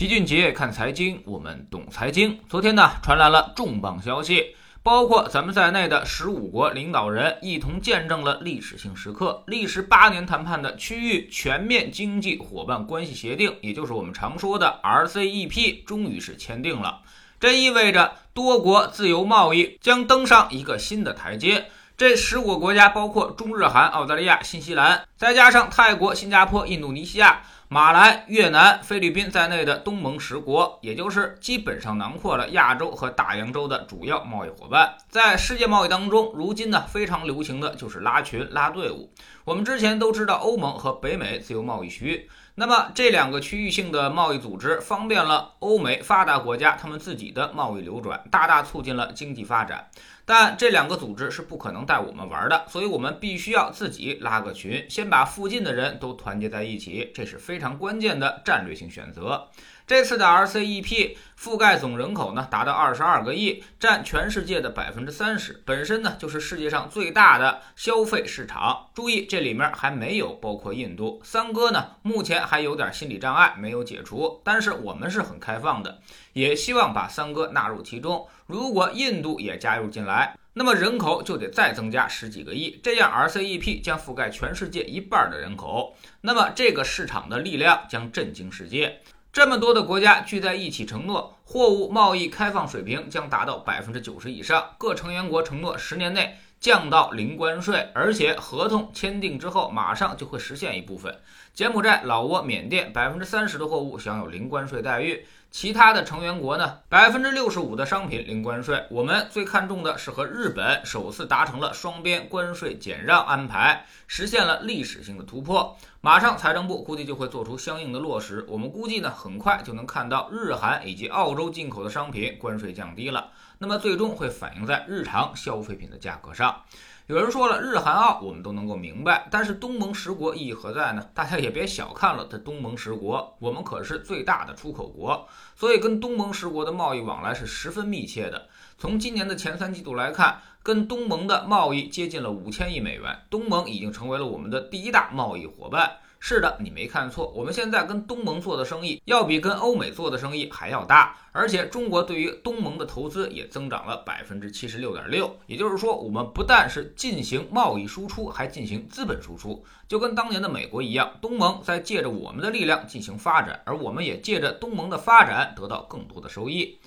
齐俊杰看财经，我们懂财经。昨天呢，传来了重磅消息，包括咱们在内的十五国领导人一同见证了历史性时刻。历时八年谈判的区域全面经济伙伴关系协定，也就是我们常说的 RCEP，终于是签订了。这意味着多国自由贸易将登上一个新的台阶。这十五个国家包括中日韩、澳大利亚、新西兰，再加上泰国、新加坡、印度尼西亚。马来、越南、菲律宾在内的东盟十国，也就是基本上囊括了亚洲和大洋洲的主要贸易伙伴。在世界贸易当中，如今呢非常流行的就是拉群、拉队伍。我们之前都知道欧盟和北美自由贸易区，那么这两个区域性的贸易组织方便了欧美发达国家他们自己的贸易流转，大大促进了经济发展。但这两个组织是不可能带我们玩的，所以我们必须要自己拉个群，先把附近的人都团结在一起，这是非常关键的战略性选择。这次的 RCEP 覆盖总人口呢达到二十二个亿，占全世界的百分之三十，本身呢就是世界上最大的消费市场。注意，这里面还没有包括印度。三哥呢目前还有点心理障碍没有解除，但是我们是很开放的，也希望把三哥纳入其中。如果印度也加入进来，那么人口就得再增加十几个亿，这样 RCEP 将覆盖全世界一半的人口，那么这个市场的力量将震惊世界。这么多的国家聚在一起，承诺货物贸易开放水平将达到百分之九十以上。各成员国承诺十年内降到零关税，而且合同签订之后马上就会实现一部分。柬埔寨、老挝、缅甸百分之三十的货物享有零关税待遇。其他的成员国呢，百分之六十五的商品零关税。我们最看重的是和日本首次达成了双边关税减让安排，实现了历史性的突破。马上财政部估计就会做出相应的落实。我们估计呢，很快就能看到日韩以及澳洲进口的商品关税降低了。那么最终会反映在日常消费品的价格上。有人说了，日韩澳我们都能够明白，但是东盟十国意义何在呢？大家也别小看了这东盟十国，我们可是最大的出口国，所以跟东盟十国的贸易往来是十分密切的。从今年的前三季度来看，跟东盟的贸易接近了五千亿美元，东盟已经成为了我们的第一大贸易伙伴。是的，你没看错，我们现在跟东盟做的生意要比跟欧美做的生意还要大，而且中国对于东盟的投资也增长了百分之七十六点六。也就是说，我们不但是进行贸易输出，还进行资本输出，就跟当年的美国一样，东盟在借着我们的力量进行发展，而我们也借着东盟的发展得到更多的收益。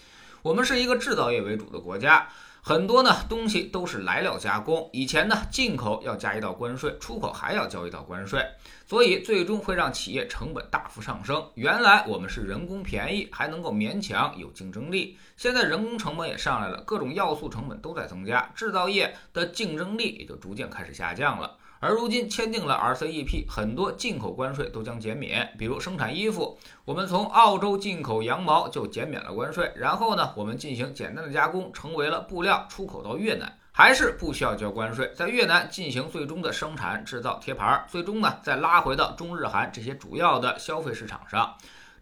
我们是一个制造业为主的国家。很多呢东西都是来料加工，以前呢进口要加一道关税，出口还要交一道关税，所以最终会让企业成本大幅上升。原来我们是人工便宜，还能够勉强有竞争力，现在人工成本也上来了，各种要素成本都在增加，制造业的竞争力也就逐渐开始下降了。而如今签订了 RCEP，很多进口关税都将减免。比如生产衣服，我们从澳洲进口羊毛就减免了关税。然后呢，我们进行简单的加工，成为了布料，出口到越南还是不需要交关税。在越南进行最终的生产制造贴牌，最终呢再拉回到中日韩这些主要的消费市场上，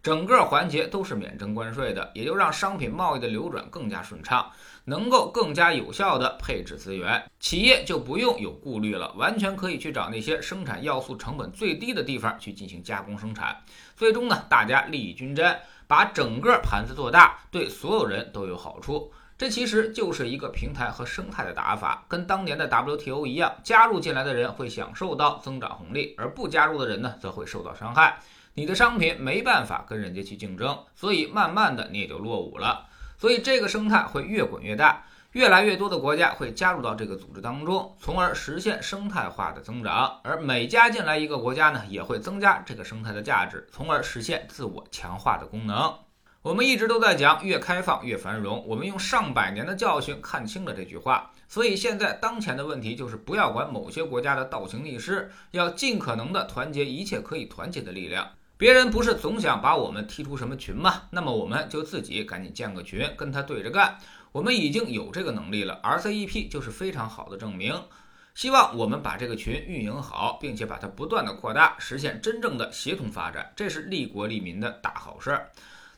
整个环节都是免征关税的，也就让商品贸易的流转更加顺畅。能够更加有效地配置资源，企业就不用有顾虑了，完全可以去找那些生产要素成本最低的地方去进行加工生产。最终呢，大家利益均沾，把整个盘子做大，对所有人都有好处。这其实就是一个平台和生态的打法，跟当年的 WTO 一样，加入进来的人会享受到增长红利，而不加入的人呢，则会受到伤害。你的商品没办法跟人家去竞争，所以慢慢的你也就落伍了。所以这个生态会越滚越大，越来越多的国家会加入到这个组织当中，从而实现生态化的增长。而每加进来一个国家呢，也会增加这个生态的价值，从而实现自我强化的功能。我们一直都在讲越开放越繁荣，我们用上百年的教训看清了这句话。所以现在当前的问题就是不要管某些国家的倒行逆施，要尽可能的团结一切可以团结的力量。别人不是总想把我们踢出什么群吗？那么我们就自己赶紧建个群，跟他对着干。我们已经有这个能力了，RCEP 就是非常好的证明。希望我们把这个群运营好，并且把它不断的扩大，实现真正的协同发展，这是利国利民的大好事儿。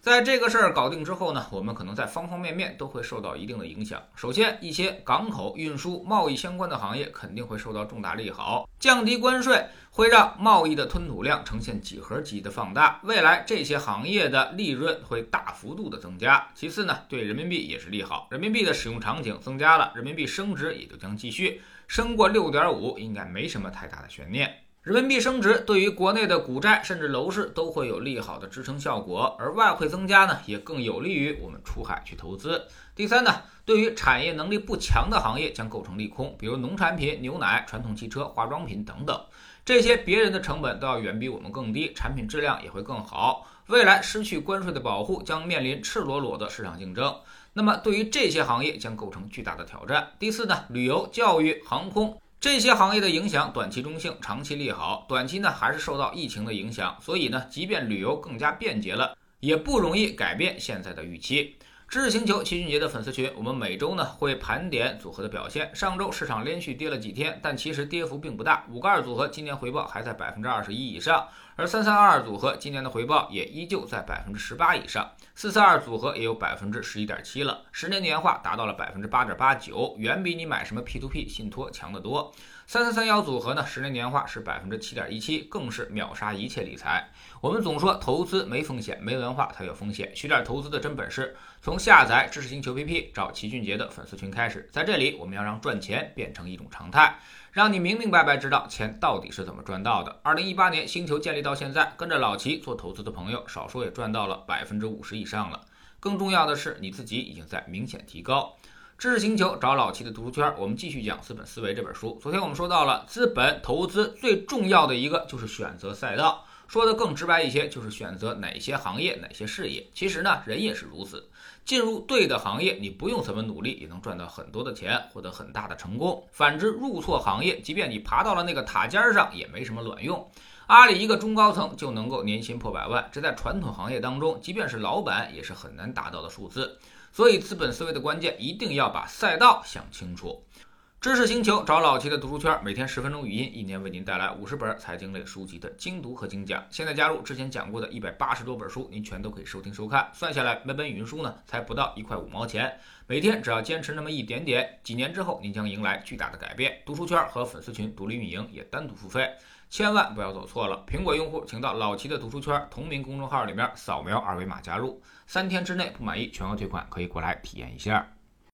在这个事儿搞定之后呢，我们可能在方方面面都会受到一定的影响。首先，一些港口运输、贸易相关的行业肯定会受到重大利好，降低关税会让贸易的吞吐量呈现几何级的放大，未来这些行业的利润会大幅度的增加。其次呢，对人民币也是利好，人民币的使用场景增加了，人民币升值也就将继续升过六点五，应该没什么太大的悬念。人民币升值对于国内的股债甚至楼市都会有利好的支撑效果，而外汇增加呢，也更有利于我们出海去投资。第三呢，对于产业能力不强的行业将构成利空，比如农产品、牛奶、传统汽车、化妆品等等，这些别人的成本都要远比我们更低，产品质量也会更好。未来失去关税的保护，将面临赤裸裸的市场竞争，那么对于这些行业将构成巨大的挑战。第四呢，旅游、教育、航空。这些行业的影响短期中性，长期利好。短期呢还是受到疫情的影响，所以呢，即便旅游更加便捷了，也不容易改变现在的预期。知识星球齐俊杰的粉丝群，我们每周呢会盘点组合的表现。上周市场连续跌了几天，但其实跌幅并不大。五个二组合今年回报还在百分之二十一以上，而三三二二组合今年的回报也依旧在百分之十八以上。四四二组合也有百分之十一点七了，十年年化达到了百分之八点八九，远比你买什么 P to P 信托强得多。三三三幺组合呢，十年年化是百分之七点一七，更是秒杀一切理财。我们总说投资没风险，没文化才有风险，学点投资的真本事，从下载知识星球 P P 找齐俊杰的粉丝群开始，在这里我们要让赚钱变成一种常态。让你明明白白知道钱到底是怎么赚到的。二零一八年星球建立到现在，跟着老齐做投资的朋友，少说也赚到了百分之五十以上了。更重要的是，你自己已经在明显提高。知识星球找老齐的读书圈，我们继续讲《资本思维》这本书。昨天我们说到了资本投资最重要的一个就是选择赛道。说的更直白一些，就是选择哪些行业、哪些事业。其实呢，人也是如此。进入对的行业，你不用怎么努力，也能赚到很多的钱，获得很大的成功。反之，入错行业，即便你爬到了那个塔尖上，也没什么卵用。阿里一个中高层就能够年薪破百万，这在传统行业当中，即便是老板也是很难达到的数字。所以，资本思维的关键，一定要把赛道想清楚。知识星球找老齐的读书圈，每天十分钟语音，一年为您带来五十本财经类书籍的精读和精讲。现在加入之前讲过的一百八十多本书，您全都可以收听收看。算下来，每本语音书呢，才不到一块五毛钱。每天只要坚持那么一点点，几年之后，您将迎来巨大的改变。读书圈和粉丝群独立运营，也单独付费，千万不要走错了。苹果用户请到老齐的读书圈同名公众号里面扫描二维码加入，三天之内不满意全额退款，可以过来体验一下。